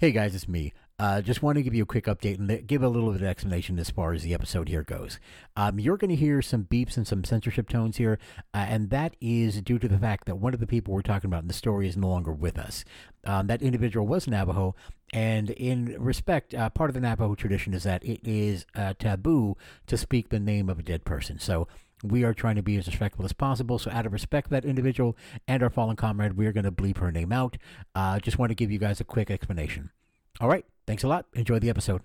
Hey guys, it's me. Uh, just want to give you a quick update and give a little bit of explanation as far as the episode here goes. Um, you're going to hear some beeps and some censorship tones here, uh, and that is due to the fact that one of the people we're talking about in the story is no longer with us. Um, that individual was Navajo, and in respect, uh, part of the Navajo tradition is that it is uh, taboo to speak the name of a dead person. So we are trying to be as respectful as possible. So, out of respect for that individual and our fallen comrade, we are going to bleep her name out. Uh, just want to give you guys a quick explanation. All right. Thanks a lot. Enjoy the episode.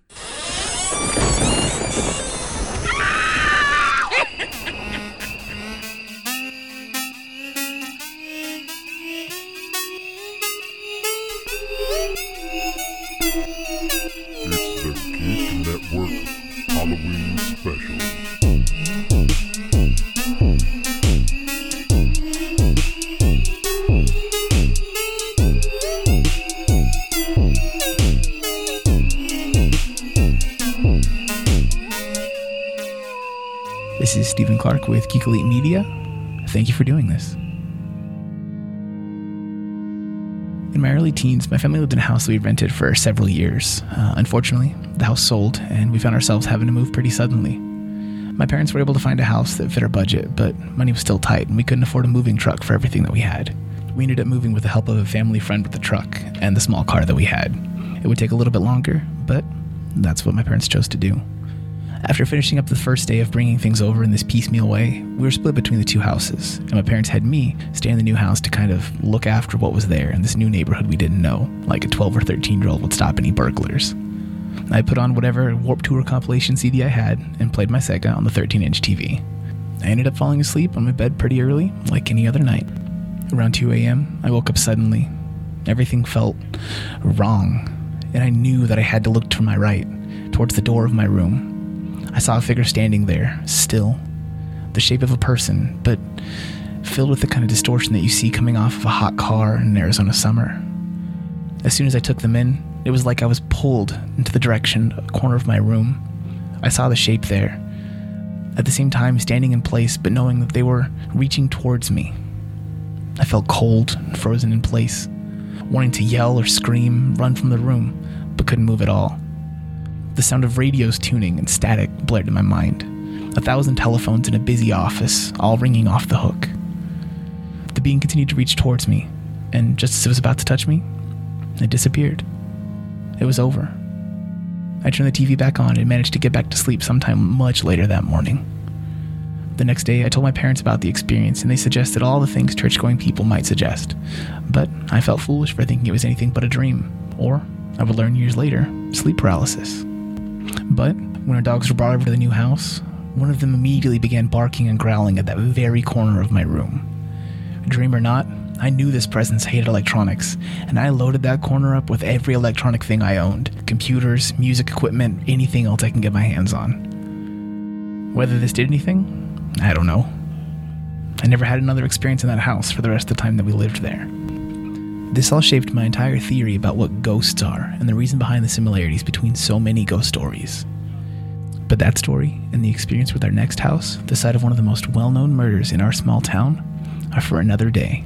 Stephen Clark with Geek Elite Media. Thank you for doing this. In my early teens, my family lived in a house that we rented for several years. Uh, unfortunately, the house sold, and we found ourselves having to move pretty suddenly. My parents were able to find a house that fit our budget, but money was still tight, and we couldn't afford a moving truck for everything that we had. We ended up moving with the help of a family friend with a truck and the small car that we had. It would take a little bit longer, but that's what my parents chose to do. After finishing up the first day of bringing things over in this piecemeal way, we were split between the two houses, and my parents had me stay in the new house to kind of look after what was there in this new neighborhood we didn't know, like a 12 or 13 year old would stop any burglars. I put on whatever Warped Tour compilation CD I had and played my Sega on the 13 inch TV. I ended up falling asleep on my bed pretty early, like any other night. Around 2 a.m., I woke up suddenly. Everything felt wrong, and I knew that I had to look to my right, towards the door of my room. I saw a figure standing there, still, the shape of a person, but filled with the kind of distortion that you see coming off of a hot car in an Arizona summer. As soon as I took them in, it was like I was pulled into the direction, a corner of my room. I saw the shape there, at the same time standing in place, but knowing that they were reaching towards me. I felt cold and frozen in place, wanting to yell or scream, run from the room, but couldn't move at all. The sound of radios tuning and static blared in my mind. A thousand telephones in a busy office, all ringing off the hook. The being continued to reach towards me, and just as it was about to touch me, it disappeared. It was over. I turned the TV back on and managed to get back to sleep sometime much later that morning. The next day, I told my parents about the experience, and they suggested all the things church going people might suggest. But I felt foolish for thinking it was anything but a dream, or, I would learn years later, sleep paralysis. But when our dogs were brought over to the new house, one of them immediately began barking and growling at that very corner of my room. Dream or not, I knew this presence hated electronics, and I loaded that corner up with every electronic thing I owned computers, music equipment, anything else I can get my hands on. Whether this did anything, I don't know. I never had another experience in that house for the rest of the time that we lived there. This all shaped my entire theory about what ghosts are and the reason behind the similarities between so many ghost stories. But that story and the experience with our next house, the site of one of the most well known murders in our small town, are for another day.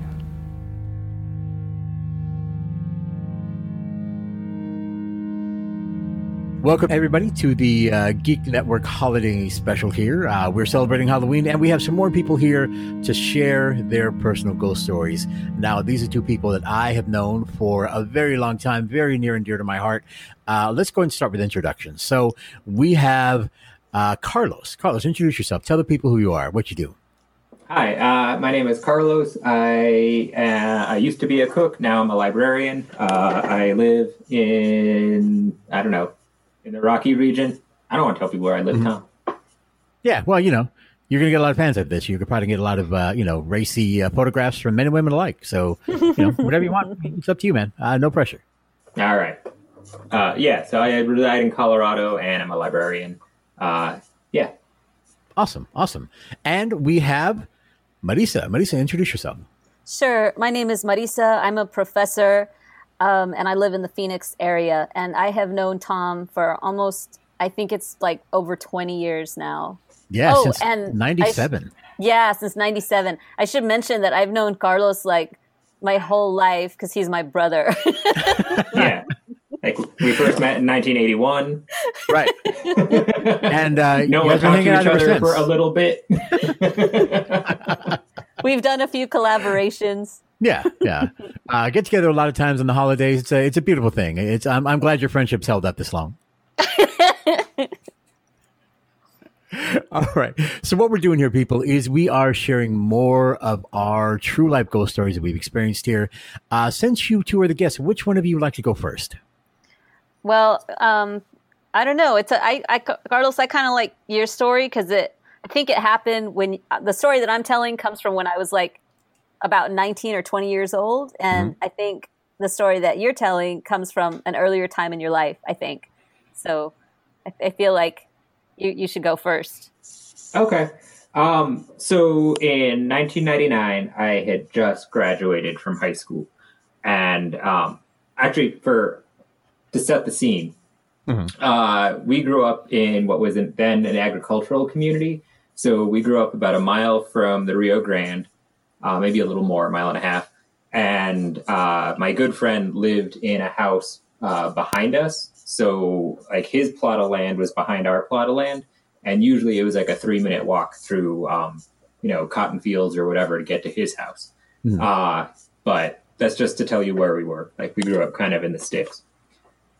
Welcome, everybody, to the uh, Geek Network holiday special here. Uh, we're celebrating Halloween, and we have some more people here to share their personal ghost stories. Now, these are two people that I have known for a very long time, very near and dear to my heart. Uh, let's go and start with introductions. So, we have uh, Carlos. Carlos, introduce yourself. Tell the people who you are, what you do. Hi, uh, my name is Carlos. I uh, I used to be a cook. Now I'm a librarian. Uh, I live in I don't know in the Rocky region. I don't want to tell people where I live, Mhm. Tom. Yeah, well, you know, you're going to get a lot of fans like this. You could probably get a lot of, uh, you know, racy uh, photographs from men and women alike. So, you know, whatever you want, it's up to you, man. Uh, no pressure. All right. Uh, yeah, so I reside in Colorado and I'm a librarian. Uh, yeah. Awesome, awesome. And we have Marisa. Marisa, introduce yourself. Sure. My name is Marisa. I'm a professor, um, and I live in the Phoenix area. And I have known Tom for almost, I think it's like over 20 years now. Yeah, Oh, since and I sh- 97. Yeah, since 97. I should mention that I've known Carlos like my whole life because he's my brother. Yeah. Like we first met in 1981. Right. and uh, no one guys been talked to each other for a little bit. We've done a few collaborations. Yeah, yeah. Uh, get together a lot of times on the holidays. It's a it's a beautiful thing. It's I'm I'm glad your friendship's held up this long. All right. So what we're doing here, people, is we are sharing more of our true life ghost stories that we've experienced here. Uh, since you two are the guests, which one of you would like to go first? Well, um, I don't know. It's a, I, I, Carlos. I kind of like your story because it. I think it happened when the story that I'm telling comes from when I was like about 19 or 20 years old, and I think the story that you're telling comes from an earlier time in your life. I think so. I, I feel like you you should go first. Okay. Um, so in 1999, I had just graduated from high school, and um, actually, for to set the scene, uh, we grew up in what was then an agricultural community. So we grew up about a mile from the Rio Grande, uh, maybe a little more, a mile and a half. And uh, my good friend lived in a house uh, behind us. So like his plot of land was behind our plot of land, and usually it was like a three minute walk through, um, you know, cotton fields or whatever to get to his house. Mhm. Uh, but that's just to tell you where we were. Like we grew up kind of in the sticks.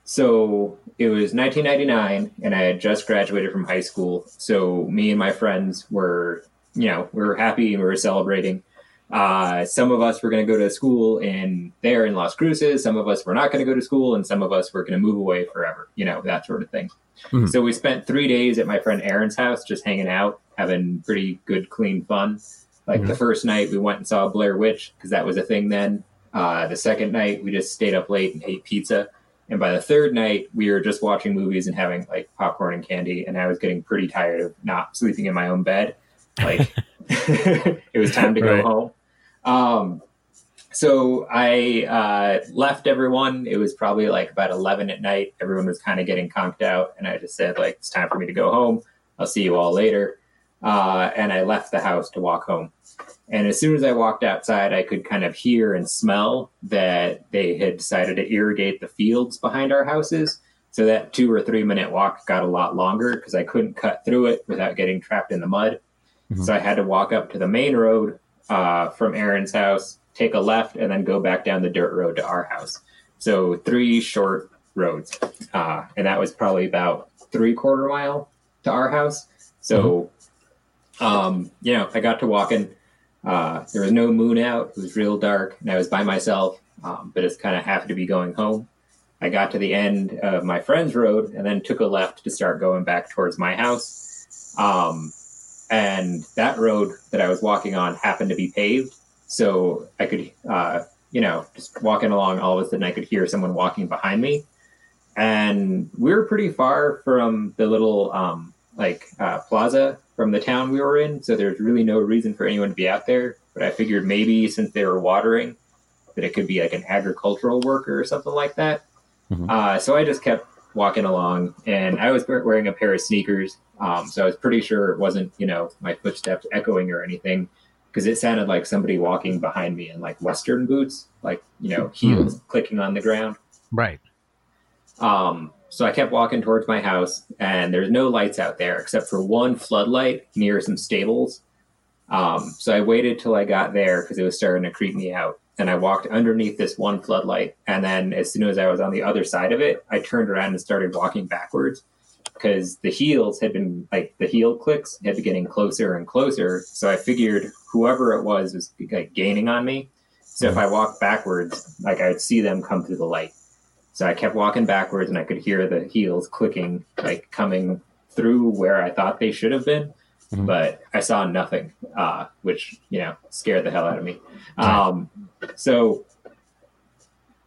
So it was 1999, and I had just graduated from high school. So me and my friends were, you know, we were happy and we were celebrating. Uh, some of us were going to go to school in there in Las Cruces. Some of us were not going to go to school, and some of us were going to move away forever. You know, that sort of thing. Mhm. So we spent three days at my friend Aaron's house, just hanging out, having pretty good, clean fun. Like the first night, we went and saw Blair Witch because that was a thing then. Uh, the second night, we just stayed up late and ate pizza. And by the third night, we were just watching movies and having like popcorn and candy. And I was getting pretty tired of not sleeping in my own bed. Like it was time to go Right. home. Um, so I uh, left everyone. It was probably like about 11 at night. Everyone was kind of getting conked out. And I just said, like, it's time for me to go home. I'll see you all later. Uh, and I left the house to walk home. And as soon as I walked outside, I could kind of hear and smell that they had decided to irrigate the fields behind our houses. So that two or three minute walk got a lot longer because I couldn't cut through it without getting trapped in the mud. So I had to walk up to the main road uh, from Aaron's house, take a left, and then go back down the dirt road to our house. So three short roads. Uh, and that was probably about three quarter mile to our house. So, um, you know, I got to walking. Uh, there was no moon out. It was real dark, and I was by myself. Um, but it's kind of happy to be going home. I got to the end of my friend's road and then took a left to start going back towards my house. Um, and that road that I was walking on happened to be paved, so I could, uh, you know, just walking along. All of a sudden, I could hear someone walking behind me, and we were pretty far from the little um, like uh, plaza from the town we were in. So there's really no reason for anyone to be out there. But I figured maybe since they were watering, that it could be like an agricultural worker or something like that. Mhm. Uh, so I just kept walking along, and I was wearing a pair of sneakers, um, so I was pretty sure it wasn't you know my footsteps echoing or anything, because it sounded like somebody walking behind me in like Western boots, like you know heels clicking on the ground. Right. Um, so I kept walking towards my house, and there's no lights out there except for one floodlight near some stables. Um, so I waited till I got there because it was starting to creep me out. And I walked underneath this one floodlight. And then as soon as I was on the other side of it, I turned around and started walking backwards because the heels had been like the heel clicks had been getting closer and closer. So I figured whoever it was was like gaining on me. So if I mm-hmm. walked backwards, like I would see them come through the light. So I kept walking backwards and I could hear the heels clicking, like coming through where I thought they should have been. Mhm. But I saw nothing, uh, which, you know, scared the hell out of me. Um, so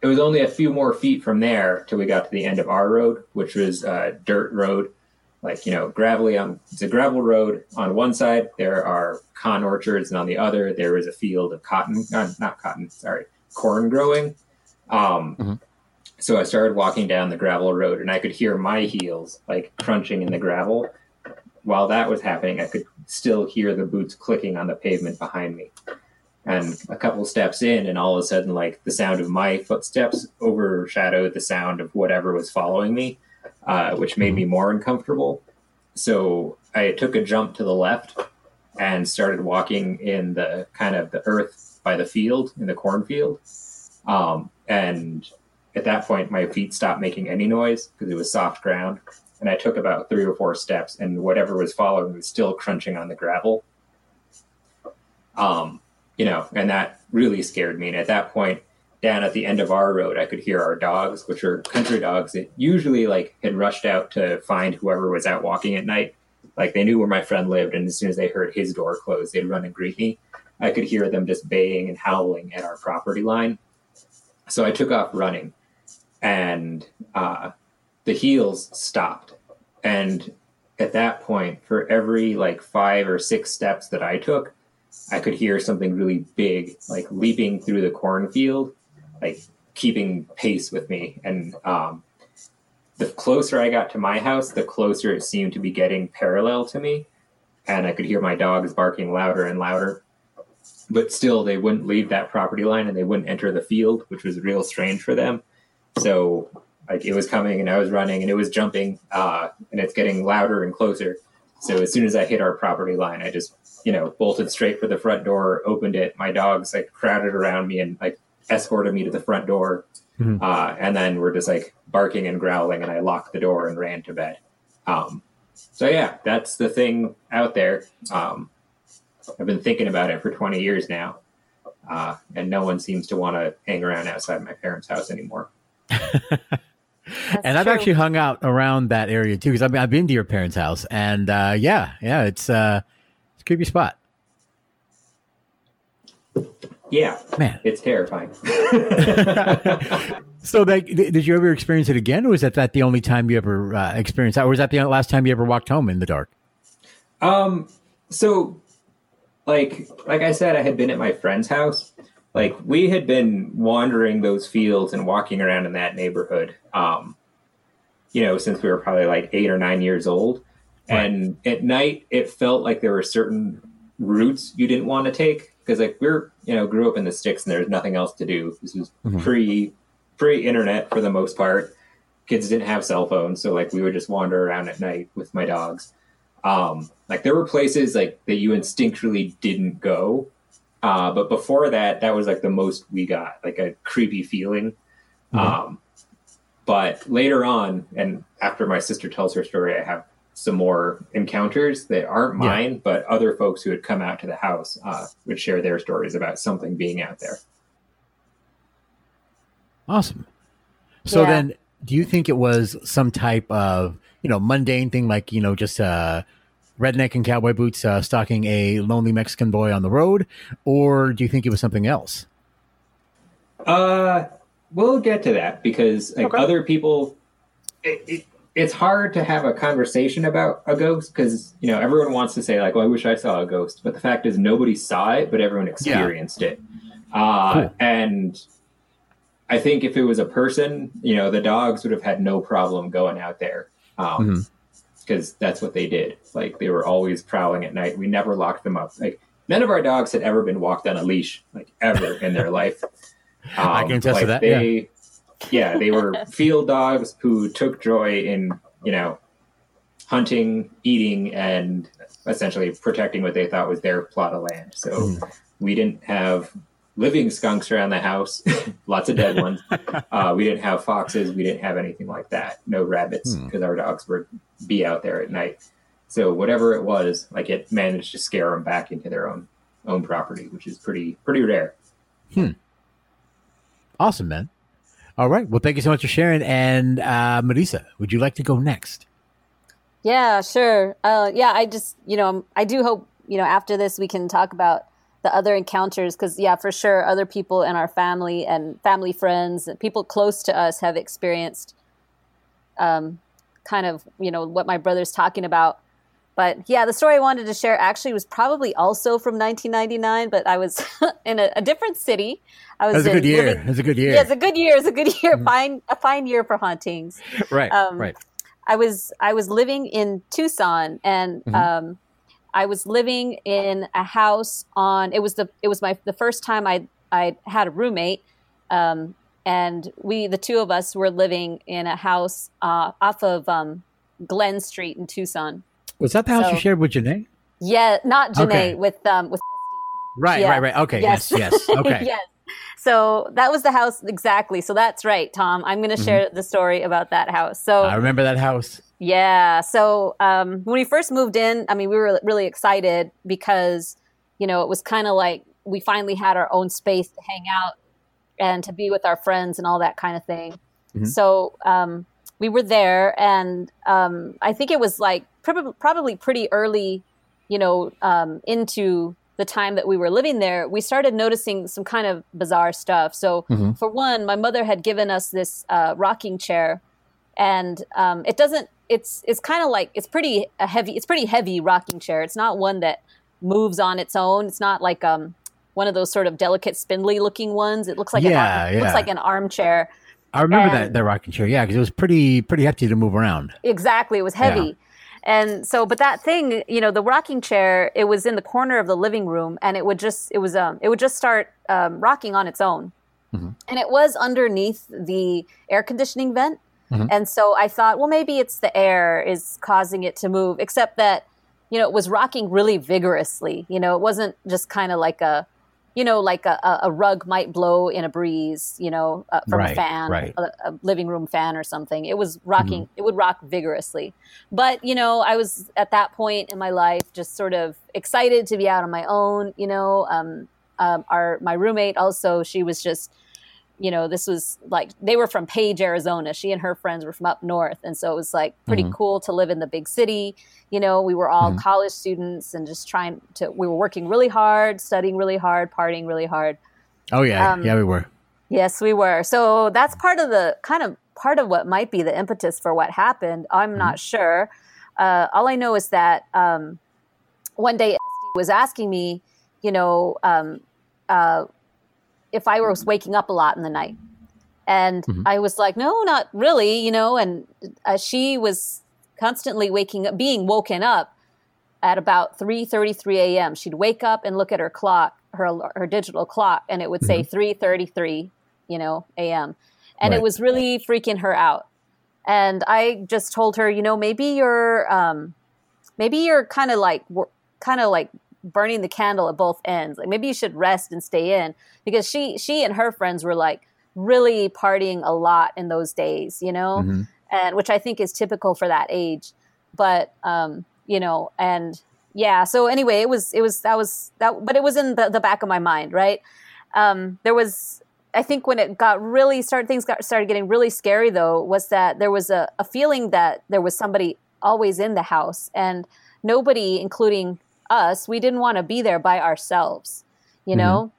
it was only a few more feet from there till we got to the end of our road, which was a dirt road, like, you know, gravelly on it's a gravel road. On one side, there are con orchards, and on the other, there is a field of cotton, uh, not cotton, sorry, corn growing. Um, Mhm. So I started walking down the gravel road, and I could hear my heels like crunching in the gravel. While that was happening, I could still hear the boots clicking on the pavement behind me. and a couple steps in, and all of a sudden, like the sound of my footsteps overshadowed the sound of whatever was following me, uh, which made me more uncomfortable. So I took a jump to the left and started walking in the kind of the earth by the field in the cornfield. Um, and at that point, my feet stopped making any noise because it was soft ground. And I took about three or four steps, and whatever was following was still crunching on the gravel. Um, you know, and that really scared me. And at that point, down at the end of our road, I could hear our dogs, which are country dogs that usually like had rushed out to find whoever was out walking at night. Like they knew where my friend lived, and as soon as they heard his door close, they'd run and greet me. I could hear them just baying and howling at our property line. So I took off running, and uh, the heels stopped. And at that point, for every like five or six steps that I took, I could hear something really big, like leaping through the cornfield, like keeping pace with me. And um, the closer I got to my house, the closer it seemed to be getting parallel to me. And I could hear my dogs barking louder and louder. But still, they wouldn't leave that property line and they wouldn't enter the field, which was real strange for them. So, like, it was coming and I was running and it was jumping uh, and it's getting louder and closer. So, as soon as I hit our property line, I just you know, bolted straight for the front door, opened it. My dogs like crowded around me and like escorted me to the front door. Mhm. Uh, and then we're just like barking and growling, and I locked the door and ran to bed. Um, so yeah, that's the thing out there. Um, I've been thinking about it for 20 years now, uh, and no one seems to want to hang around outside my parents' house anymore. That's and I've true. actually hung out around that area too because I've, I've been to your parents' house, and uh, yeah, yeah, it's uh, it's a creepy spot, Yeah, man. it's terrifying. So, that, did you ever experience it again, or was that, that the only time you ever uh, experienced that, or was that the last time you ever walked home in the dark? Um, so like like I said, I had been at my friend's house. Like we had been wandering those fields and walking around in that neighborhood. Um, you know, since we were probably like eight or nine years old. And at night, it felt like there were certain routes you didn't want to take because, like, we're you know grew up in the sticks and there was nothing else to do. This was Mhm. pre pre internet for the most part. Kids didn't have cell phones, so like we would just wander around at night with my dogs. Um, like there were places like that you instinctually didn't go, uh, but before that, that was like the most we got, like a creepy feeling. Um, but later on, and after my sister tells her story, I have some more encounters that aren't Yeah. mine, but other folks who had come out to the house uh, would share their stories about something being out there. Awesome. So Yeah. then, do you think it was some type of you know mundane thing, like you know just uh, redneck and cowboy boots uh, stalking a lonely Mexican boy on the road, or do you think it was something else? Uh, we'll get to that because like Okay. other people, it, it, it's hard to have a conversation about a ghost because you know everyone wants to say like, "Well, I wish I saw a ghost," but the fact is nobody saw it, but everyone experienced it. Uh, Cool. And I think if it was a person, you know, the dogs would have had no problem going out there. Um, Mhm. Because that's what they did. Like they were always prowling at night. We never locked them up. Like none of our dogs had ever been walked on a leash, like ever in their life. Um, I can attest to that, yeah. They, yeah. they were field dogs who took joy in you know hunting, eating, and essentially protecting what they thought was their plot of land. So Mm-hmm. we didn't have living skunks around the house, lots of dead ones. Uh, we didn't have foxes. We didn't have anything like that. No rabbits Hmm. because our dogs would be out there at night. So whatever it was, like it managed to scare them back into their own own property, which is pretty pretty rare. Awesome, man. All right. Well, thank you so much for sharing. And uh, Marisa, would you like to go next? Yeah, sure. Uh, yeah, I just, you know, I do hope, you know, after this we can talk about the other encounters because, yeah, for sure, other people in our family and family friends, and people close to us have experienced um, kind of, you know, what my brother's talking about. But yeah, the story I wanted to share actually was probably also from 1999, but I was in a, a different city. I was That's a good year. living- That's a good year. Yeah, it's a good year. It's a good year. Fine, a fine year for hauntings. right. um, right. I was I was living in Tucson, and Mhm. um, I was living in a house on. It was the it was my the first time I I had a roommate, um, and we the two of us were living in a house uh, off of um, Glenn Street in Tucson. Was that the house So- you shared with Janae? Yeah, not Janae Okay. with um with Right, Yeah. right, right. Okay, yes, yes. Okay. yes. So that was the house exactly. So that's right, Tom. I'm Mm-hmm. going to share the story about that house. So I remember that house. yeah. So um, when we first moved in, I mean, we were really excited because, you know, it was kind of like we finally had our own space to hang out and to be with our friends and all that kind of thing. Mhm. So um, we were there, and um, I think it was like prob- probably pretty early, you know, um, into the time that we were living there, we started noticing some kind of bizarre stuff. So, Mhm. for one, my mother had given us this uh, rocking chair, and um, it doesn't. It's it's kind of like it's pretty a heavy. It's pretty heavy rocking chair. It's not one that moves on its own. It's not like um one of those sort of delicate, spindly looking ones. It looks like an Yeah, looks like an armchair. I remember And- that that rocking chair. Yeah, because it was pretty pretty hefty to move around. Exactly, it was heavy. And so, but that thing, you know, the rocking chair, it was in the corner of the living room, and it would just, it was, um, it would just start um, rocking on its own, Mhm. and it was underneath the air conditioning vent. Mhm. And so I thought, well, maybe it's the air is causing it to move. Except that, you know, it was rocking really vigorously. You know, it wasn't just kind of like a, you know, like a, a- rug might blow in a breeze, you know, uh, from Right, a fan, right. a, a living room fan or something. It was rocking, it would rock vigorously. But, you know, I was at that point in my life just sort of excited to be out on my own, you know. Um, um, our my roommate also, she was just, you know, this was like they were from Page, Arizona. She and her friends were from up north, and so it was like pretty Mhm. cool to live in the big city. You know, we were all Mhm. college students and just trying to. We were working really hard, studying really hard, partying really hard. Oh yeah, Um, yeah, we were. Yes, we were. So that's part of the kind of part of what might be the impetus for what happened. I'm not sure. Uh, all I know is that um, one day was asking me, you know, um, uh, if I was waking up a lot in the night. And Mhm. I was like, no, not really, you know. And uh, she was constantly waking up, being woken up at about 3:33 a.m. She'd wake up and look at her clock, her her digital clock, and it would say 3:33, you know, a.m. And Right. it was really freaking her out. And I just told her, you know, maybe you're, um, maybe you're kind of like, kind of like burning the candle at both ends. Like maybe you should rest and stay in because she, she and her friends were like really partying a lot in those days, you know, Mhm. and which I think is typical for that age. But, um, you know, and yeah. So anyway, it was, it was, that was that, but it was in the, the back of my mind, right? Um, there was, I think when it got really started, things got started getting really scary though, was that there was a, a feeling that there was somebody always in the house and nobody, including us, we didn't want to be there by ourselves. You know,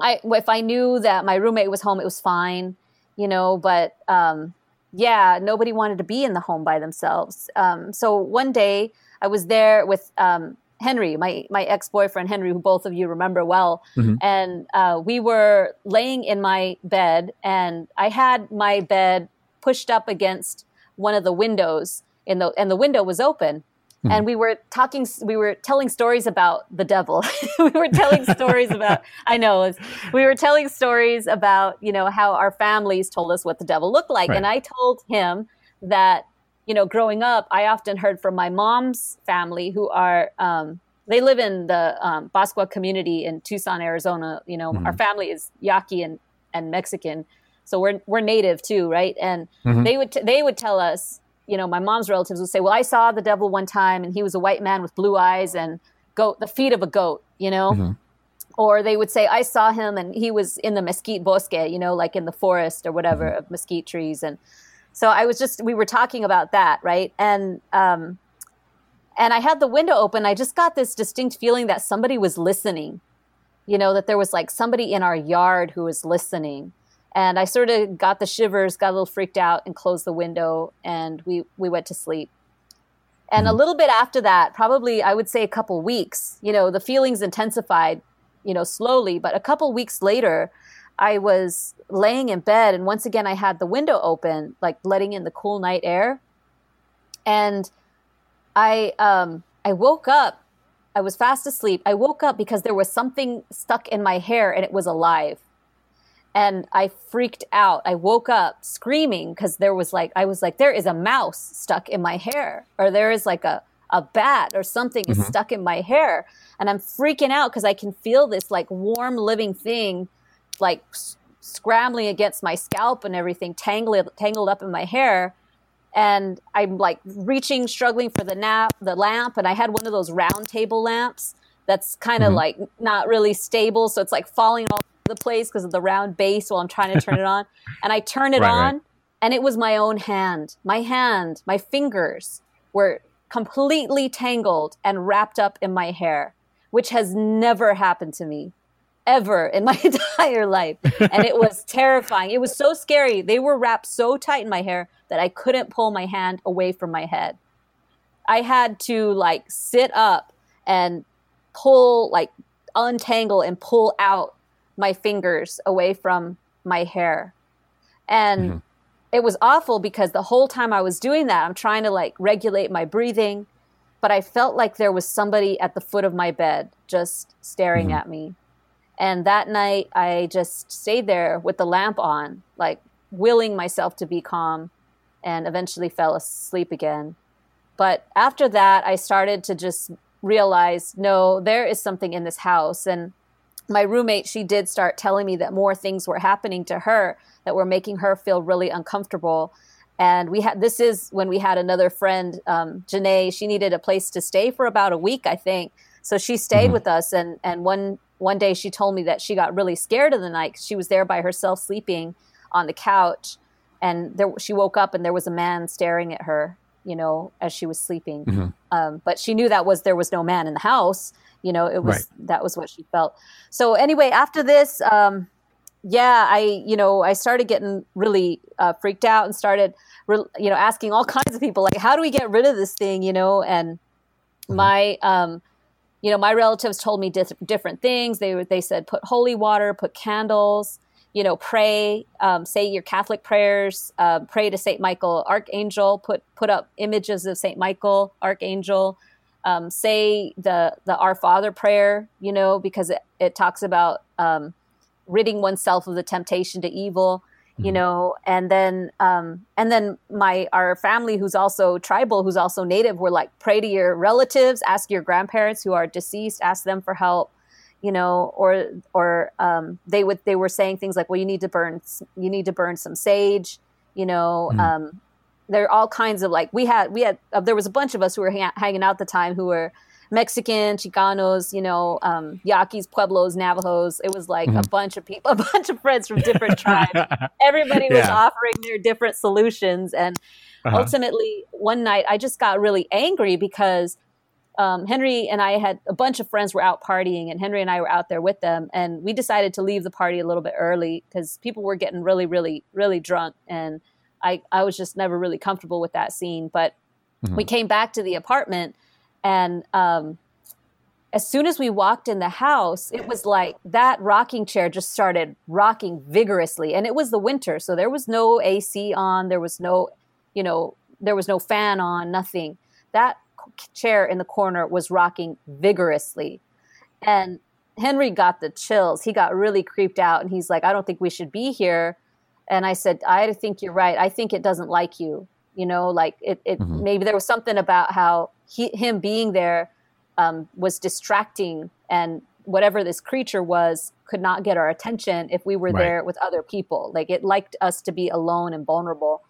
I if I knew that my roommate was home, it was fine. You know, but um, yeah, nobody wanted to be in the home by themselves. Um, so one day I was there with um, Henry, my my ex boyfriend Henry, who both of you remember well, Mhm. and uh, we were laying in my bed, and I had my bed pushed up against one of the windows in the and the window was open. And we were talking, we were telling stories about the devil. we were telling stories about, I know, it's- we were telling stories about, you know, how our families told us what the devil looked like. Right. And I told him that, you know, growing up, I often heard from my mom's family who are, um, they live in the um, Pascua community in Tucson, Arizona. You know, our family is Yaqui and, and Mexican. So we're, we're native too, right? And Mhm. they would, t- they would tell us, you know, my mom's relatives would say, well, I saw the devil one time and he was a white man with blue eyes and goat, the feet of a goat, you know? Mhm. Or they would say, I saw him and he was in the mesquite bosque, you know, like in the forest or whatever of mesquite trees. And so I was just, we were talking about that, right? And, um, and I had the window open. I just got this distinct feeling that somebody was listening, you know, that there was like somebody in our yard who was listening. And I sort of got the shivers, got a little freaked out, and closed the window, and we we went to sleep. And a little bit after that, probably I would say a couple weeks, you know, the feelings intensified, you know, slowly. But a couple weeks later, I was laying in bed, and once again I had the window open, like letting in the cool night air. And I um I woke up I was fast asleep. I woke up because there was something stuck in my hair and it was alive. And I freaked out. I woke up screaming because there was like, I was like, there is a mouse stuck in my hair, or there is like a, a bat or something is stuck in my hair. And I'm freaking out because I can feel this like warm living thing like s- scrambling against my scalp and everything, tangled, tangled up in my hair and I'm like reaching, struggling for the nap, the lamp, and I had one of those round table lamps that's kind of mm-hmm. like not really stable, so it's like falling all the place because of the round base while I'm trying to turn it on. And I turn it Right, right. on, and it was my own hand. My hand, my fingers were completely tangled and wrapped up in my hair, which has never happened to me ever in my entire life. And it was terrifying. It was so scary. They were wrapped so tight in my hair that I couldn't pull my hand away from my head. I had to like sit up and pull, like untangle and pull out my fingers away from my hair. And mm-hmm. it was awful because the whole time I was doing that, I'm trying to like regulate my breathing, but I felt like there was somebody at the foot of my bed just staring mm-hmm. at me. And that night, I just stayed there with the lamp on, like willing myself to be calm, and eventually fell asleep again. But after that, I started to just realize no, there is something in this house. And my roommate, she did start telling me that more things were happening to her that were making her feel really uncomfortable. And we had this is when we had another friend, um, Janae. She needed a place to stay for about a week, I think. So she stayed with us. And and one one day she told me that she got really scared of the night 'cause she was there by herself sleeping on the couch, and there she woke up and there was a man staring at her, you know, as she was sleeping. Um, but she knew that was there was no man in the house. You know, it was Right. that was what she felt. So anyway, after this, um, yeah, I you know I started getting really uh, freaked out and started re- you know asking all kinds of people like, how do we get rid of this thing? You know, and my um, you know my relatives told me different things. They they said put holy water, put candles. You know, pray, um, say your Catholic prayers, uh, pray to Saint Michael Archangel, put put up images of Saint Michael Archangel, um, say the the Our Father prayer, you know, because it, it talks about um, ridding oneself of the temptation to evil, you know, and then um, and then my our family who's also tribal, who's also native, we're like pray to your relatives, ask your grandparents who are deceased, ask them for help, you know, or or um, they would they were saying things like, well, you need to burn you need to burn some sage, you know. Um, there are all kinds of like we had we had uh, there was a bunch of us who were hang- hanging out at the time who were Mexican, Chicanos, you know, um, Yaquis, Pueblos, Navajos. It was like a bunch of people, a bunch of friends from different tribes. Everybody was Yeah. offering their different solutions, and Uh-huh. ultimately, one night I just got really angry because um, Henry and I had a bunch of friends were out partying, and Henry and I were out there with them, and we decided to leave the party a little bit early because people were getting really, really, really drunk, and I I was just never really comfortable with that scene. But we came back to the apartment, and um, as soon as we walked in the house, it was like that rocking chair just started rocking vigorously, and it was the winter, so there was no AC on, there was no, you know, there was no fan on, nothing. That chair in the corner was rocking vigorously, and Henry got the chills. He got really creeped out, and he's like, "I don't think we should be here." And I said, "I think you're right. I think it doesn't like you. You know, like it. it Maybe there was something about how he, him being there." um, was distracting and whatever this creature was could not get our attention if we were Right. there with other people like it liked us to be alone and vulnerable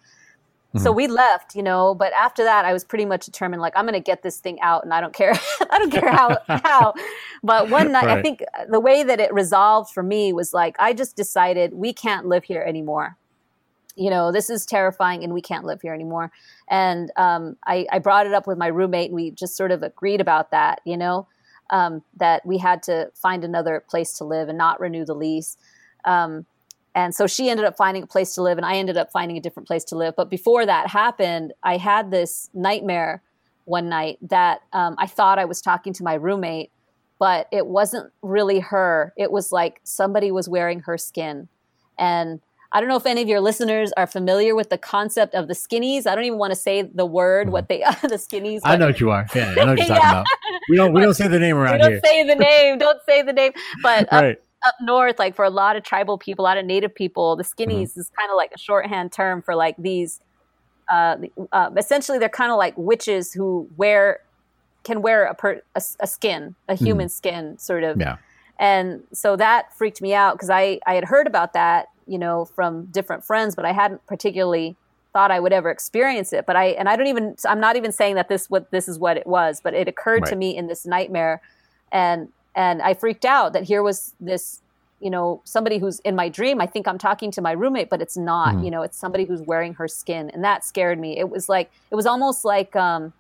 so we left you know but after that i was pretty much determined like i'm going to get this thing out and i don't care. I don't care how how. But one night i think the way that it resolved for me was like i just decided we can't live here anymore. You know, this is terrifying and we can't live here anymore. And um, I, I brought it up with my roommate and we just sort of agreed about that, you know, um, that we had to find another place to live and not renew the lease. Um, and so she ended up finding a place to live and I ended up finding a different place to live. But before that happened, I had this nightmare one night that um, I thought I was talking to my roommate, but it wasn't really her. It was like somebody was wearing her skin. And I don't know if any of your listeners are familiar with the concept of the skinnies. I don't even want to say the word what they are, the skinnies. I know what you are. Yeah, I know what you're talking Yeah. about. We don't we don't say the name We around don't here. say the name. Don't say the name. But up, Right. Up north, like for a lot of tribal people, a lot of native people, the Mm-hmm. skinnies is kind of like a shorthand term for like these. Uh, uh, essentially, they're kind of like witches who wear can wear a, per, a, a skin, a human skin, sort of. Mm-hmm. Yeah. And so that freaked me out because I, I had heard about that, you know, from different friends, but I hadn't particularly thought I would ever experience it. But I, and I don't even, I'm not even saying that this, what this is what it was, but it occurred to me in this nightmare. And, and I freaked out that here was this, you know, somebody who's in my dream. I think I'm talking to my roommate, but it's not, Mhm. you know, it's somebody who's wearing her skin. And that scared me. It was like, it was almost like, um,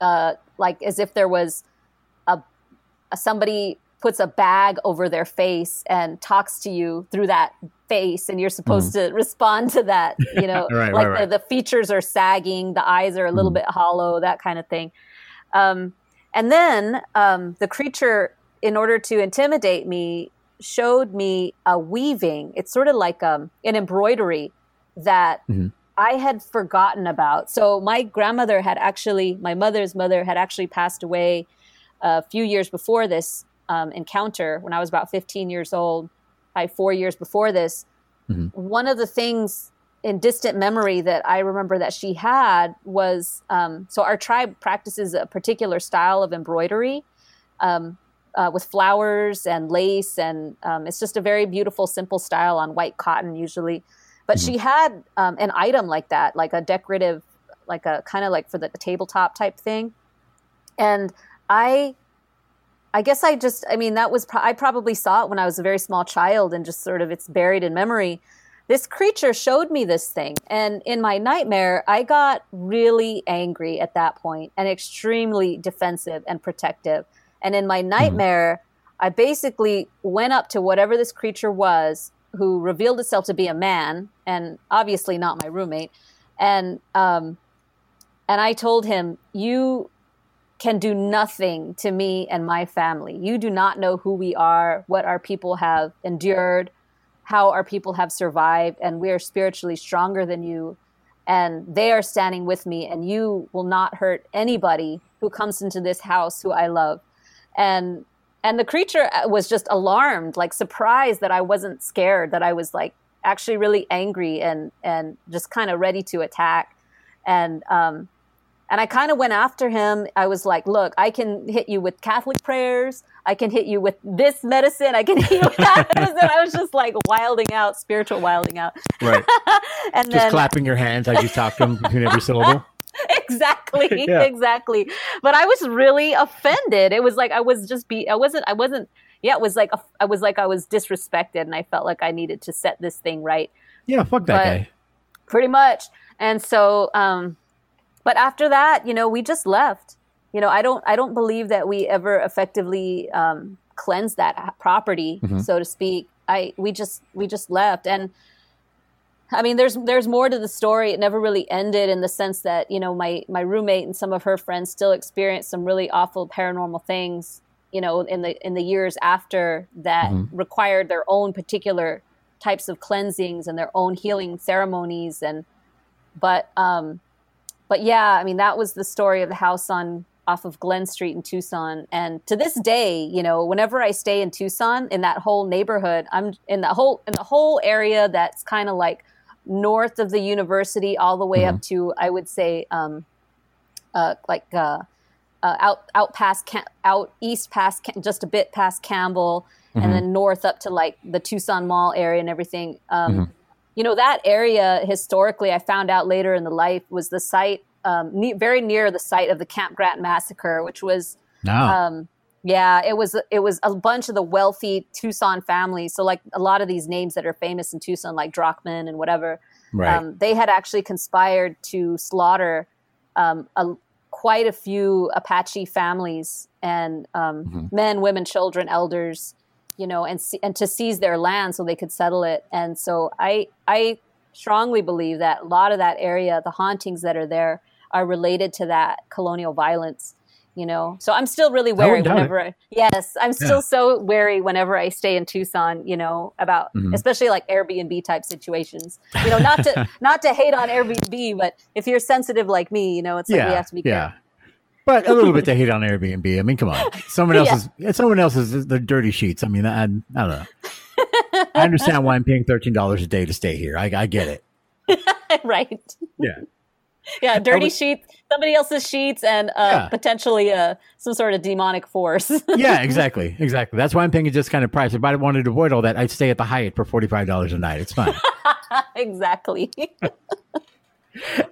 uh, like as if there was a, a somebody puts a bag over their face and talks to you through that face and you're supposed to respond to that you know Right, like right, right. The, the features are sagging the eyes are a little Mhm. bit hollow that kind of thing um, and then um, the creature in order to intimidate me showed me a weaving it's sort of like um, an embroidery that Mhm. I had forgotten about. So my grandmother had actually, my mother's mother had actually passed away a few years before this um, encounter when I was about 15 years old, probably four years before this. Mhm. One of the things in distant memory that I remember that she had was um, so our tribe practices a particular style of embroidery. Um, uh, with flowers and lace, and um, it's just a very beautiful, simple style on white cotton usually. But she had um, an item like that, like a decorative, like a kind of like for the tabletop type thing. And I, I guess I just, I mean, that was, pro- I probably saw it when I was a very small child and just sort of it's buried in memory. This creature showed me this thing. And in my nightmare, I got really angry at that point and extremely defensive and protective. And in my nightmare, I basically went up to whatever this creature was, who revealed itself to be a man, and obviously not my roommate. And um, and I told him, "You can do nothing to me and my family. You do not know who we are, what our people have endured, how our people have survived, and we are spiritually stronger than you. And they are standing with me, and you will not hurt anybody who comes into this house who I love." And and the creature uh, was just alarmed, like surprised that I wasn't scared, that I was like actually really angry and and just kind of ready to attack. And um, and I kind of went after him. I was like, "Look, I can hit you with Catholic prayers. I can hit you with this medicine. I can hit you with that medicine." I was just like wilding out, spiritual wilding out. Right. and Just then clapping your hands as you talk to them between every syllable. exactly Yeah. exactly. But i was really offended. It was like i was just be i wasn't i wasn't yeah it was like a, i was like i was disrespected and i felt like i needed to set this thing right. Yeah, fuck that But- guy. pretty much. And so um but after that you know we just left. You know i don't i don't believe that we ever effectively um cleansed that property Mhm. so to speak. I we just we just left. And I mean, there's there's more to the story. It never really ended in the sense that you know my my roommate and some of her friends still experienced some really awful paranormal things. You know, in the in the years after that Mhm. required their own particular types of cleansings and their own healing ceremonies. And but um, but yeah, I mean that was the story of the house on off of Glenn Street in Tucson. And to this day, you know, whenever I stay in Tucson in that whole neighborhood, I'm in the whole in the whole area that's kind of like north of the university all the way up to I would say um, uh, like uh, uh, out out past Cam- out east past Cam- just a bit past Campbell, and then north up to like the Tucson Mall area and everything. Um, You know that area historically, I found out later in the life was the site um, ne- very near the site of the Camp Grant massacre, which was No. Yeah, it was it was a bunch of the wealthy Tucson families. So like a lot of these names that are famous in Tucson, like Drachman and whatever, right. um, they had actually conspired to slaughter um, a, quite a few Apache families and um, Mhm. men, women, children, elders, you know, and and to seize their land so they could settle it. And so I I strongly believe that a lot of that area, the hauntings that are there, are related to that colonial violence. You know. So I'm still really wary doubt whenever. I, yes, I'm still Yeah. so wary whenever I stay in Tucson, you know, about Mhm. especially like Airbnb type situations. You know, not to not to hate on Airbnb, but if you're sensitive like me, you know, it's like we have to be careful. yeah. But a little bit to hate on Airbnb. I mean, come on. Someone Yeah. else's yeah, someone else's the dirty sheets. I mean, I, I don't know. I understand why I'm paying thirteen dollars a day to stay here. I, I get it. right. Yeah. Yeah, dirty was- sheets, somebody else's sheets, and uh, Yeah. potentially uh, some sort of demonic force. Yeah, exactly, exactly. That's why I'm paying a discounted price. If I wanted to avoid all that, I'd stay at the Hyatt for forty five dollars a night. It's fine. exactly.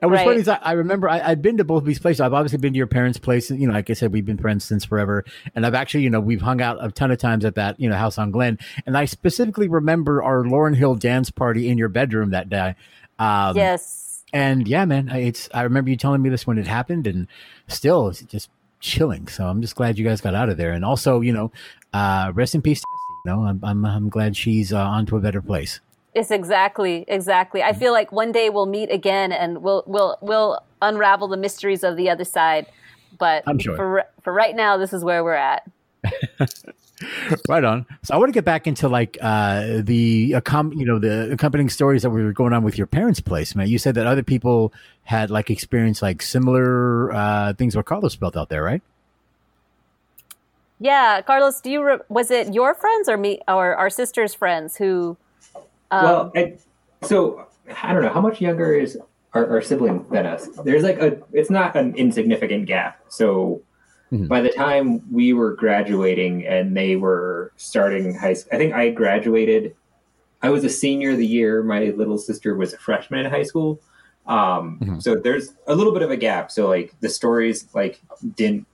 And what's Right. funny is I, I remember I, I've been to both of these places. I've obviously been to your parents' place. You know, like I said, we've been friends since forever. And I've actually, you know, we've hung out a ton of times at that, you know, house on Glenn. And I specifically remember our Lauryn Hill dance party in your bedroom that day. Um, yes. And yeah, man, it's. I remember you telling me this when it happened, and still, it's just chilling. So I'm just glad you guys got out of there. And also, you know, uh, rest in peace. You know, I'm I'm, I'm glad she's uh, on to a better place. It's exactly, exactly. I feel like one day we'll meet again and we'll we'll we'll unravel the mysteries of the other side. But I'm sure. for for right now, this is where we're at. right on. So I want to get back into like uh, the accom- you know the accompanying stories that were going on with your parents' place, man. You said that other people had like experienced like similar uh, things what Carlos spelled out there, right? Yeah, Carlos, do you re- was it your friends or me or our sister's friends who? Um, well, I, so I don't know how much younger is our, our sibling than us. There's like a, it's not an insignificant gap. So Mhm. by the time we were graduating and they were starting high school, I think I graduated. I was a senior the year my little sister was a freshman in high school. Um, Mhm. So there's a little bit of a gap. So like the stories like didn't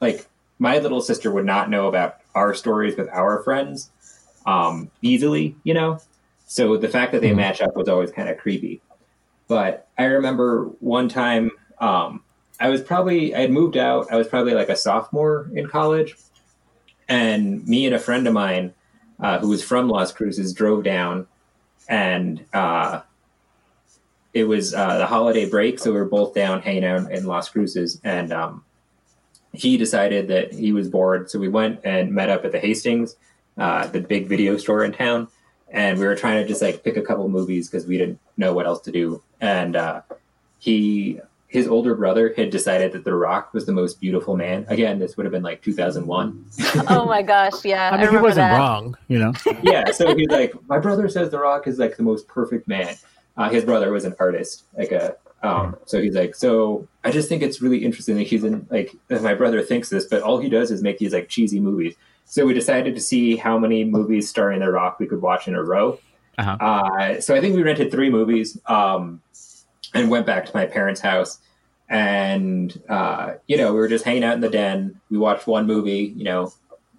like my little sister would not know about our stories with our friends um, easily, you know. So the fact that they Mhm. match up was always kind of creepy. But I remember one time um, I was probably I had moved out. I was probably like a sophomore in college, and me and a friend of mine uh, who was from Las Cruces drove down, and uh, it was uh, the holiday break, so we were both down hanging out in Las Cruces, and um, he decided that he was bored, so we went and met up at the Hastings, uh, the big video store in town, and we were trying to just like pick a couple movies because we didn't know what else to do, and uh, he. His older brother had decided that The Rock was the most beautiful man. Again, this would have been like 2001. oh my gosh, yeah, I mean, he remember wasn't that. wrong, you know. yeah, so he's like, my brother says The Rock is like the most perfect man. Uh, his brother was an artist, like a. Um, so he's like, so I just think it's really interesting that he's in like my brother thinks this, but all he does is make these like cheesy movies. So we decided to see how many movies starring The Rock we could watch in a row. Uh-huh. Uh, so I think we rented three movies um, and went back to my parents' house. And, uh, you know, we were just hanging out in the den. We watched one movie, you know,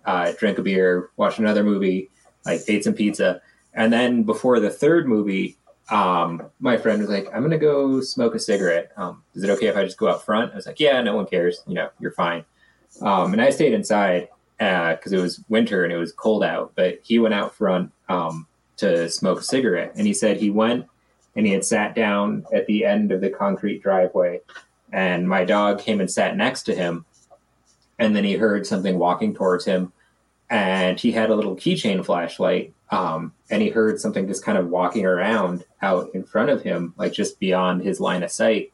uh, drank a beer, watched another movie, like ate some pizza. And then before the third movie, um, my friend was like, I'm going to go smoke a cigarette. Um, is it okay if I just go out front? I was like, yeah, no one cares. You know, you're fine. Um, and I stayed inside because it was winter and it was cold out. But he went out front um, to smoke a cigarette. And he said he went and he had sat down at the end of the concrete driveway. And my dog came and sat next to him. And then he heard something walking towards him. And he had a little keychain flashlight. Um, and he heard something just kind of walking around out in front of him, like just beyond his line of sight.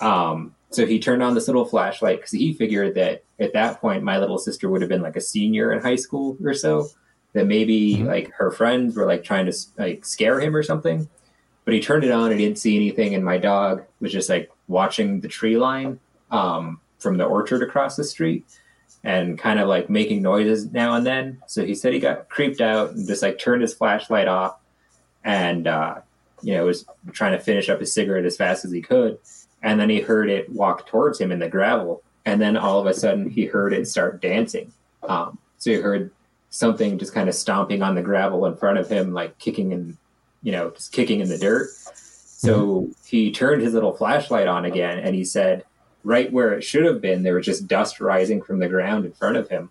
Um, so he turned on this little flashlight because he figured that at that point my little sister would have been like a senior in high school or so. That maybe Mhm. like her friends were like trying to like scare him or something. But he turned it on and he didn't see anything, and my dog was just like watching the tree line um, from the orchard across the street and kind of like making noises now and then. So he said he got creeped out and just like turned his flashlight off and, uh, you know, was trying to finish up his cigarette as fast as he could. And then he heard it walk towards him in the gravel. And then all of a sudden he heard it start dancing. Um, so he heard something just kind of stomping on the gravel in front of him, like kicking in, you know, just kicking in the dirt. So he turned his little flashlight on again and he said, right where it should have been, there was just dust rising from the ground in front of him.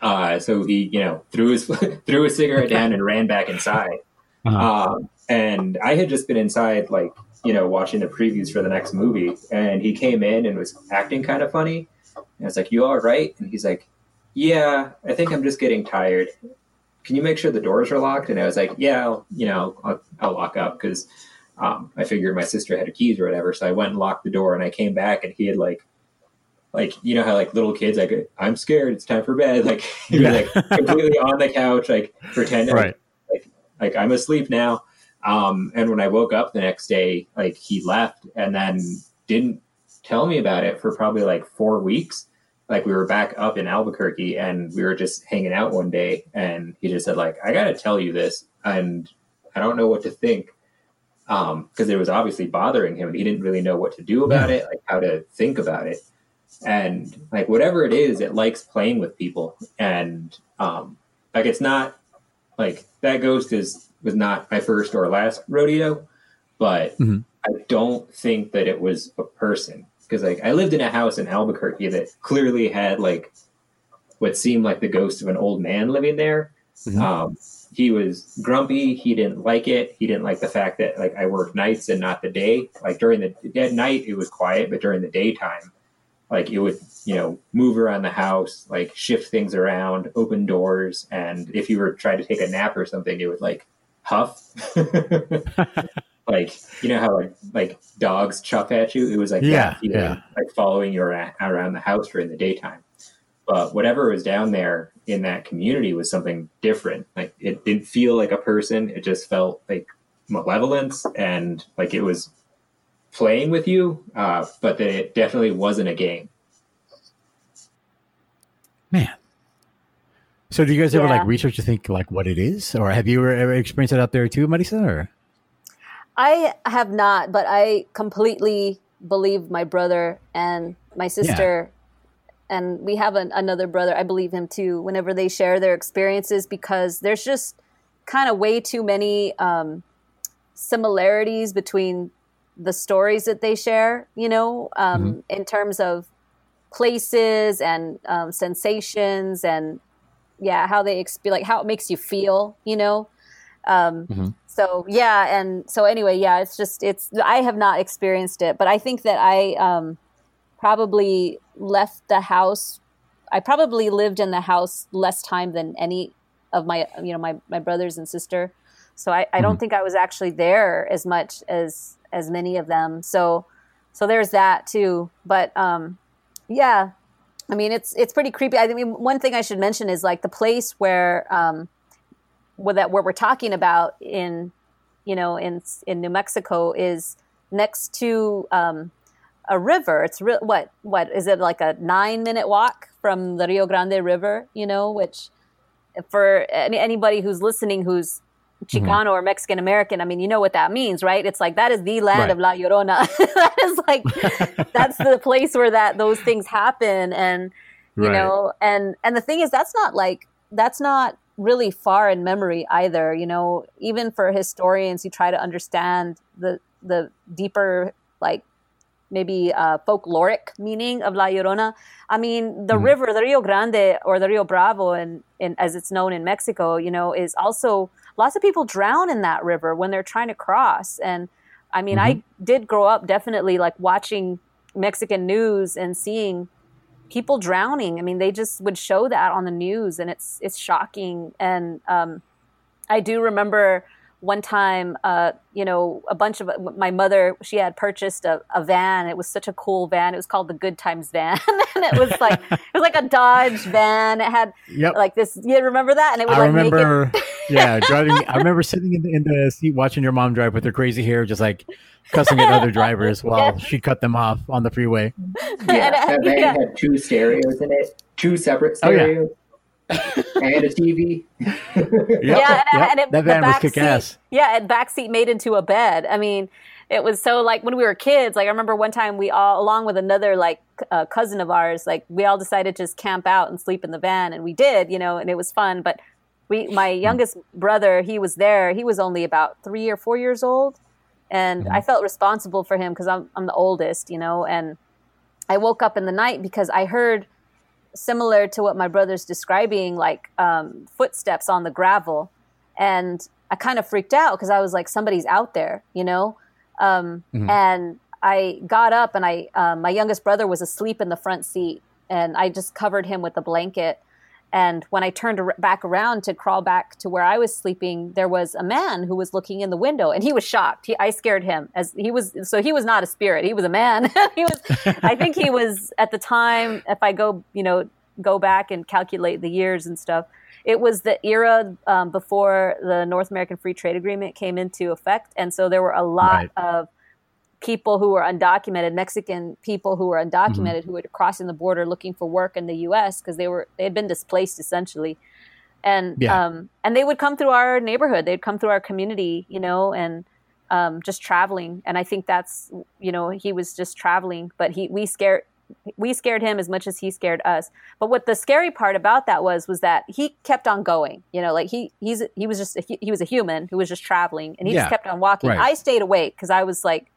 Uh, so he, you know, threw his threw his cigarette down and ran back inside. Uh-huh. Um, and I had just been inside, like you know, watching the previews for the next movie, and he came in and was acting kind of funny. And I was like, "You all right?" And he's like, "Yeah, I think I'm just getting tired. Can you make sure the doors are locked?" And I was like, "Yeah, I'll, you know, I'll, I'll lock up because um, I figured my sister had her keys or whatever." So I went and locked the door, and I came back, and he had like like you know how like little kids like I'm scared, it's time for bed. Like he was like completely on the couch, like pretending Right. like like I'm asleep now. Um, and when I woke up the next day, like he left and then didn't tell me about it for probably like four weeks. Like we were back up in Albuquerque and we were just hanging out one day and he just said like, I got to tell you this. And I don't know what to think. Um, cause it was obviously bothering him and he didn't really know what to do about it, like how to think about it. And like, whatever it is, it likes playing with people. And, um, like, it's not like that ghost is, was not my first or last rodeo, but Mhm. I don't think that it was a person because like I lived in a house in Albuquerque that clearly had like what seemed like the ghost of an old man living there. Mhm. Um, he was grumpy. He didn't like it. He didn't like the fact that like I worked nights and not the day. Like during the at night it was quiet, but during the daytime, like it would you know move around the house, like shift things around, open doors, and if you were trying to take a nap or something, it would like huff. like you know how like like dogs chuff at you? It was like Yeah, that, you know, yeah. like following you around, around the house during the daytime. But whatever was down there in that community was something different. Like it didn't feel like a person. It just felt like malevolence and like it was playing with you uh, but that it definitely wasn't a game. Man. So do you guys ever like research to think like what it is, or have you ever, ever experienced it out there too, Marisa? Or I have not, but I completely believe my brother and my sister, and we have an, another brother. I believe him too. Whenever they share their experiences, because there's just kind of way too many um, similarities between the stories that they share. You know, um, in terms of places and um, sensations and yeah, how they exp- like how it makes you feel. You know. Um, so yeah and so anyway yeah it's just it's i have not experienced it but i think that i um probably left the house i probably lived in the house less time than any of my you know my, my brothers and sister. So i, I don't think i was actually there as much as as many of them. So so there's that too. But um yeah i mean it's it's pretty creepy. I mean one thing i should mention is like the place where um where that what we're talking about in you know in in New Mexico is next to um, a river. It's re- what what is it like a nine minute walk from the Rio Grande River? You know, which for any, anybody who's listening who's Chicano or Mexican American, I mean, you know what that means, right? It's like that is the land Right. of La Llorona. that is like that's the place where that those things happen, and you Right. know, and and the thing is, that's not like that's not really far in memory either. You know, even for historians who try to understand the the deeper like maybe uh, folkloric meaning of La Llorona. I mean, the river, the Rio Grande or the Rio Bravo, and in, as it's known in Mexico, you know, is also lots of people drown in that river when they're trying to cross. And I mean, I did grow up definitely like watching Mexican news and seeing people drowning. I mean, they just would show that on the news, and it's it's shocking. And um, I do remember one time, uh, you know, a bunch of my mother, she had purchased a, a van. It was such a cool van. It was called the Good Times van, and it was like it was like a Dodge van. It had Yep. like this. You remember that? And it would I like make it. remember, yeah, driving. I remember sitting in the, in the seat watching your mom drive with her crazy hair, just like cussing at other drivers while she cut them off on the freeway. yeah And, uh, that van yeah. had two stereos in it two separate Oh, yeah. Stereos and a tv Yep, yeah, and, yep, and it, that the van was back kick seat, ass. Yeah, and back seat made into a bed. I mean, it was so like when we were kids. Like I remember one time we all, along with another like uh, cousin of ours, like we all decided to just camp out and sleep in the van, and we did, you know, and it was fun. But we, my youngest brother, he was there. He was only about three or four years old, and I felt responsible for him because I'm I'm the oldest, you know, and I woke up in the night because I heard similar to what my brother's describing, like um, footsteps on the gravel. And I kind of freaked out because I was like, somebody's out there, you know? Um, And I got up and I, um, my youngest brother was asleep in the front seat. and I just covered him with a blanket. And when I turned back around to crawl back to where I was sleeping, there was a man who was looking in the window, and he was shocked. He, I scared him as he was. So he was not a spirit; he was a man. he was. I think he was at the time. If I go, you know, go back and calculate the years and stuff, it was the era um, before the North American Free Trade Agreement came into effect, and so there were a lot Right. of people who were undocumented, Mexican people who were undocumented, who were crossing the border looking for work in the U.S. because they were they had been displaced essentially, and Yeah. um, and they would come through our neighborhood, they'd come through our community, you know, and um, just traveling. And I think that's you know he was just traveling, but he we scared we scared him as much as he scared us. But what the scary part about that was was that he kept on going. You know, like he he's he was just a, hu- he was a human who was just traveling, and he Yeah. just kept on walking. Right. I stayed awake because I was like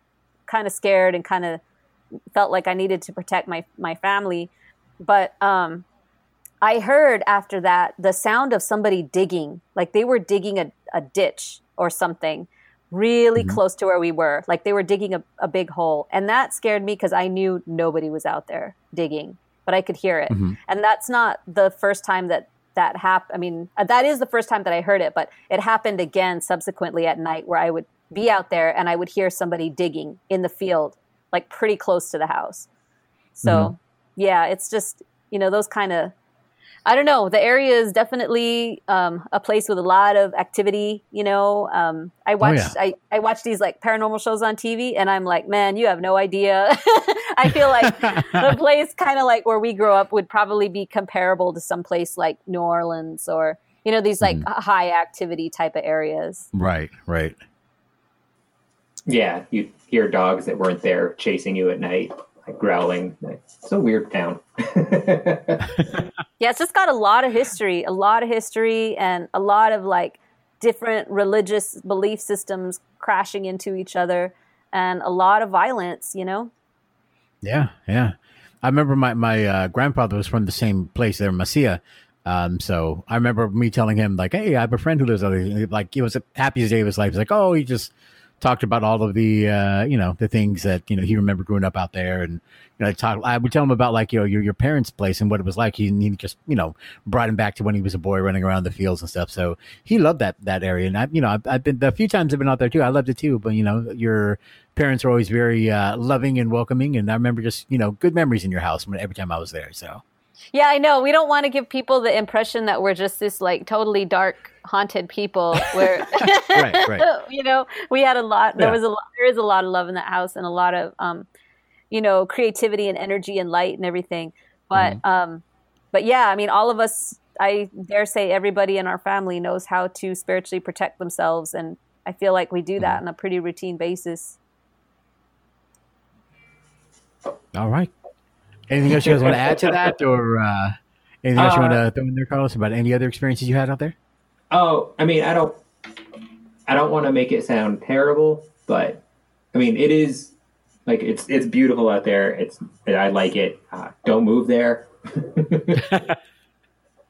kind of scared and kind of felt like I needed to protect my my family. But um, I heard after that the sound of somebody digging, like they were digging a, a ditch or something really close to where we were. Like they were digging a, a big hole. And that scared me because I knew nobody was out there digging, but I could hear it. And that's not the first time that that happened. I mean, uh, that is the first time that I heard it, but it happened again subsequently at night where I would be out there and I would hear somebody digging in the field, like pretty close to the house. So, yeah, it's just, you know, those kind of I don't know. The area is definitely um, a place with a lot of activity. You know, um, I watch yeah. I, I watch these like paranormal shows on TV, and I'm like, man, you have no idea. I feel like the place kind of like where we grew up would probably be comparable to some place like New Orleans or you know these like high activity type of areas. Right, right. Yeah, you hear dogs that weren't there chasing you at night, like growling. It's a weird town. Yeah, it's just got a lot of history, a lot of history, and a lot of like different religious belief systems crashing into each other, and a lot of violence. You know. Yeah, yeah. I remember my my uh, grandfather was from the same place there, Mesilla. Um, so I remember me telling him like, "Hey, I have a friend who lives out there." Like, it was the happiest day of his life. He's like, "Oh, he just talked about all of the uh, you know the things that you know he remembered growing up out there." And you know, I talk. I would tell him about like you know your your parents' place and what it was like. He, he just you know brought him back to when he was a boy running around the fields and stuff. So he loved that that area. And I you know I've, I've been the few times I've been out there too. I loved it too. But you know your parents are always very uh, loving and welcoming. And I remember just you know good memories in your house when every time I was there. So. Yeah, I know. We don't want to give people the impression that we're just this like totally dark, haunted people. Where, Right, right. you know, we had a lot. There Yeah. was a lot. There is a lot of love in that house, and a lot of, um, you know, creativity and energy and light and everything. But, Mm-hmm. um, but yeah, I mean, all of us. I dare say everybody in our family knows how to spiritually protect themselves, and I feel like we do Mm-hmm. that on a pretty routine basis. All right. Anything else you guys want to add to that, or uh, anything else you want to throw in there, Carlos, about any other experiences you had out there? Oh, I mean, I don't, I don't want to make it sound terrible, but I mean, it is like it's it's beautiful out there. It's I like it. Uh, don't move there.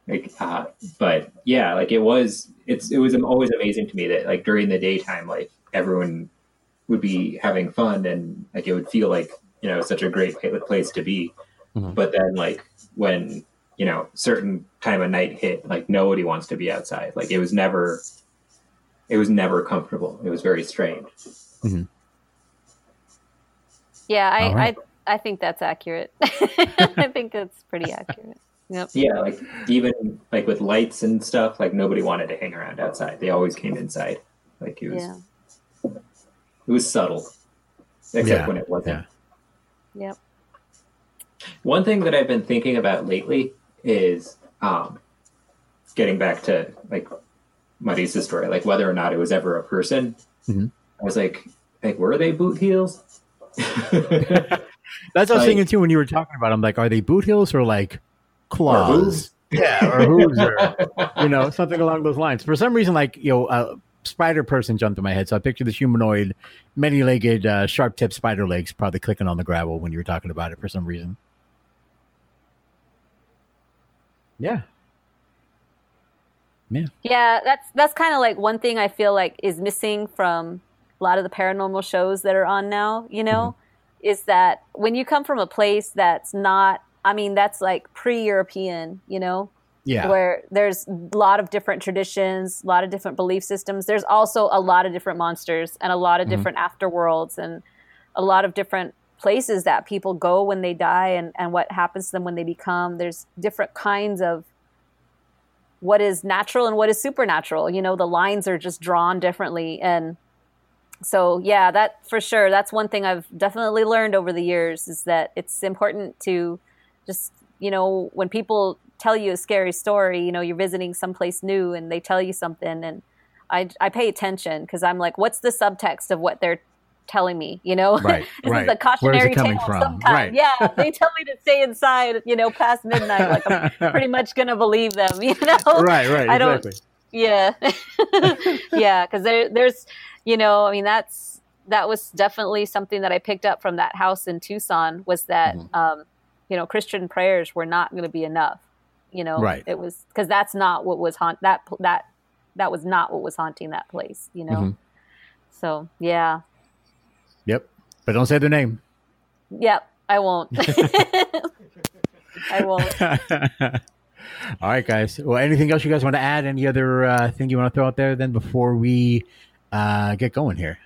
like, uh, but yeah, like it was. It's it was always amazing to me that like during the daytime, like everyone would be having fun and like it would feel like you know such a great place to be. Mm-hmm. But then like when you know certain time of night hit, like nobody wants to be outside. Like it was never, it was never comfortable. It was very strange. Mm-hmm. Yeah, I, All right. I, I think that's accurate. I think that's pretty accurate. Yep. Yeah, like even like with lights and stuff, like nobody wanted to hang around outside. They always came inside. Like it was, Yeah. it was subtle, except Yeah, when it wasn't. yeah. Yep. One thing that I've been thinking about lately is um, getting back to like Marissa's story, like whether or not it was ever a person. Mhm. I was like, like were they boot heels? That's what I was thinking too when you were talking about. 'em. like, are they boot heels or like claws? hooves? Yeah, or hooves, or you know, something along those lines. For some reason, like you know, a spider person jumped in my head, so I pictured this humanoid, many-legged, uh, sharp-tipped spider legs, probably clicking on the gravel when you were talking about it for some reason. Yeah. Yeah. Yeah, that's that's kind of like one thing I feel like is missing from a lot of the paranormal shows that are on now. You know, mm-hmm. is that when you come from a place that's not I mean, that's like pre-European, you know, Yeah. where there's a lot of different traditions, a lot of different belief systems. There's also a lot of different monsters and a lot of mm-hmm. different afterworlds and a lot of different places that people go when they die and, and what happens to them when they become. There's different kinds of what is natural and what is supernatural. You know, the lines are just drawn differently. And so, yeah, that for sure, that's one thing I've definitely learned over the years is that it's important to just, you know, when people tell you a scary story, you know, you're visiting someplace new and they tell you something and I, I pay attention because I'm like, what's the subtext of what they're telling me? You know, Right, this right. is a cautionary tale of some kind. Right. Yeah, they tell me to stay inside, you know, past midnight. Like I'm pretty much gonna believe them. You know, right, right, I don't- exactly. yeah yeah because there, there's you know i mean that's that was definitely something that i picked up from that house in tucson was that Mm-hmm. um, you know christian prayers were not going to be enough you know Right. it was because that's not what was haunt that that that was not what was haunting that place you know Mhm. so yeah Yep. But don't say their name. yep i won't i won't All right, guys. Well, anything else you guys want to add? Any other uh, thing you want to throw out there then before we uh, get going here?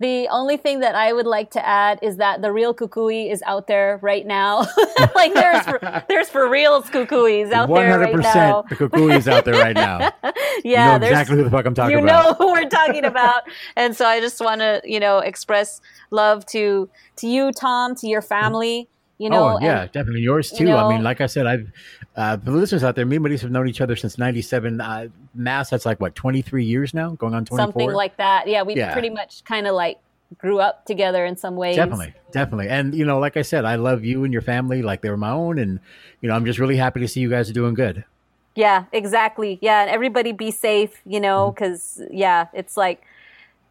The only thing that I would like to add is that the real kukui is out there right now. like there's for, there's for reals kukuis out One there hundred right now. The cuckoo is out there right now. Yeah, you know exactly who the fuck I'm talking you about. You know who we're talking about. and so I just want to, you know, express love to to you, Tom, to your family. You know, oh yeah, and- definitely yours you too. I mean, like I said, I've uh, for the listeners out there. Me and Melissa have known each other since '97. Uh, mass, that's like what 23 years now, going on 24. something like that. Yeah, we Yeah. pretty much kind of like grew up together in some ways. Definitely, definitely. And you know, like I said, I love you and your family like they were my own, and you know, I'm just really happy to see you guys are doing good. Yeah, exactly. Yeah, and everybody be safe, you Mm-hmm. know, because yeah, it's like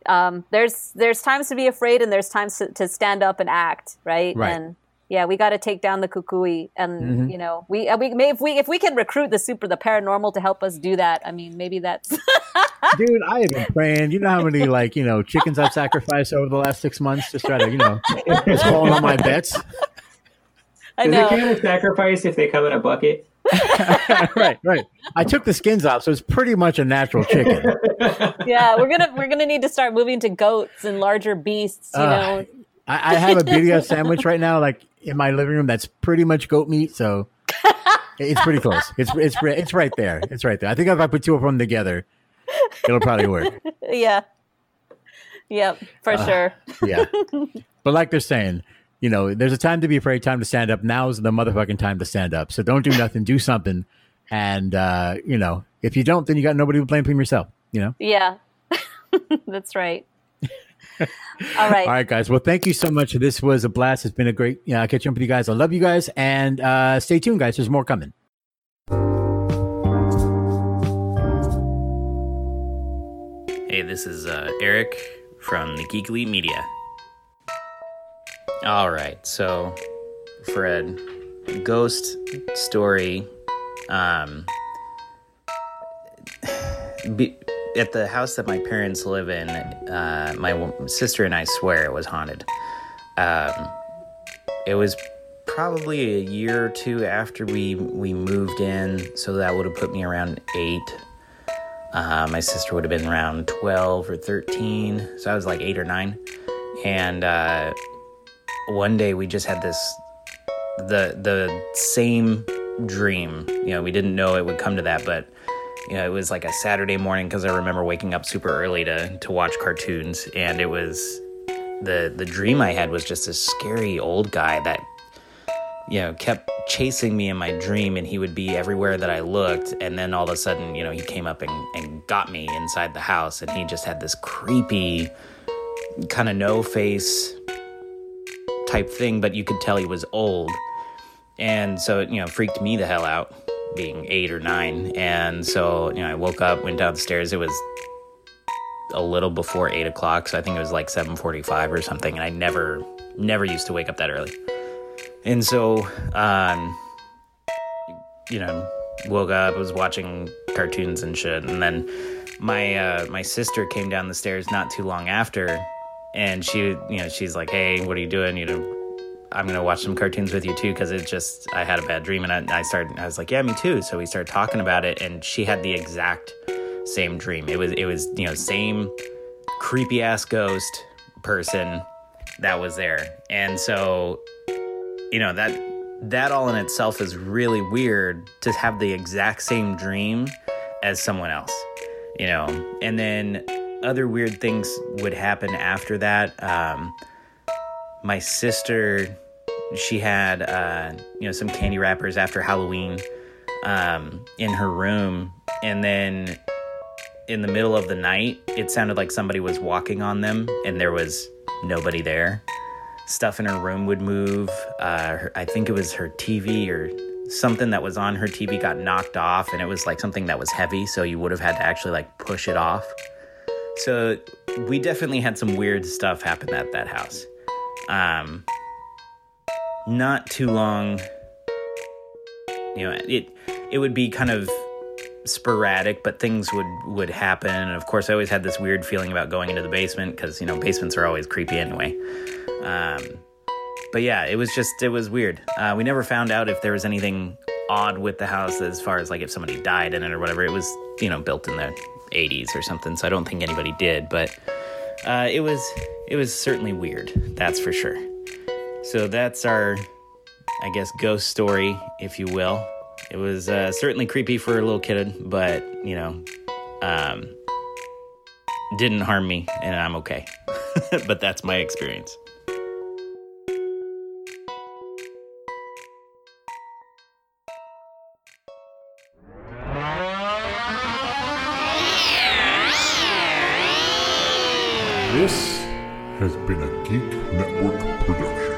um, there's there's times to be afraid and there's times to, to stand up and act, right? Right. And yeah, we got to take down the kukui, and Mm-hmm. you know, we uh, we may, if we if we can recruit the super the paranormal to help us do that, I mean, maybe that's Dude, I have been praying. You know how many like you know chickens I've sacrificed over the last six months to try to you know just calling on my bets. I Does know. it count as sacrifice if they come in a bucket? right, right. I took the skins off, so it's pretty much a natural chicken. yeah, we're gonna we're gonna need to start moving to goats and larger beasts, you Uh, know. I, I have a birria sandwich right now, like in my living room. That's pretty much goat meat, so it's pretty close. It's it's it's right there. It's right there. I think if I put two of them together, it'll probably work. Yeah. Yep, for Uh, sure. Yeah. But like they're saying, you know, there's a time to be afraid, time to stand up. Now's the motherfucking time to stand up. So don't do nothing, do something. And uh, you know, if you don't, then you got nobody to blame from yourself. You know. Yeah. That's right. All right. All right, guys. Well, thank you so much. This was a blast. It's been a great yeah, catching up with you guys. I love you guys, and uh, stay tuned, guys. There's more coming. Hey, this is uh, Eric from the Geekly Media. All right, so Fred, ghost story, um, be, at the house that my parents live in, uh, my sister and I swear it was haunted. Um, it was probably a year or two after we we moved in, so that would have put me around eight. Uh, my sister would have been around 12 or 13, so I was like eight or nine. And uh, one day we just had this the the same dream. You know, we didn't know it would come to that, but you know, it was like a Saturday morning because I remember waking up super early to to watch cartoons, and it was the the dream I had was just this scary old guy that you know kept chasing me in my dream and he would be everywhere that I looked and then all of a sudden you know he came up and, and got me inside the house and he just had this creepy kind of no face type thing but you could tell he was old. And so it you know freaked me the hell out being eight or nine. And so you know I woke up went downstairs. It was a little before eight o'clock. So I think it was like 7:45 or something. And I never never used to wake up that early. And so, um, you know, woke up, was watching cartoons and shit, and then my uh, my sister came down the stairs not too long after, and she, you know, she's like, "Hey, what are you doing?" You know, I'm gonna watch some cartoons with you too because it just I had a bad dream and I, I started I was like yeah me too. So we started talking about it and she had the exact same dream. It was it was you know same creepy ass ghost person that was there. And so you know that that all in itself is really weird to have the exact same dream as someone else you know? And then other weird things would happen after that. Um, my sister she had uh, you know some candy wrappers after halloween um, in her room. And then in the middle of the night it sounded like somebody was walking on them and there was nobody there. Stuff in her room would move. Uh, her, i think it was her tv or something that was on her tv got knocked off and it was like something that was heavy so you would have had to actually like push it off. So we definitely had some weird stuff happen at that house um, not too long. You know, it it would be kind of sporadic, but things would would happen. And of course, I always had this weird feeling about going into the basement because you know basements are always creepy anyway. Um, but yeah, it was just it was weird. Uh, we never found out if there was anything odd with the house as far as like if somebody died in it or whatever. It was you know built in the 80s or something, so I don't think anybody did. But uh, it was it was certainly weird, that's for sure. So that's our, I guess, ghost story, if you will. It was uh, certainly creepy for a little kid, but you know, um, didn't harm me, and I'm okay. but that's my experience. This has been a Geek Network production.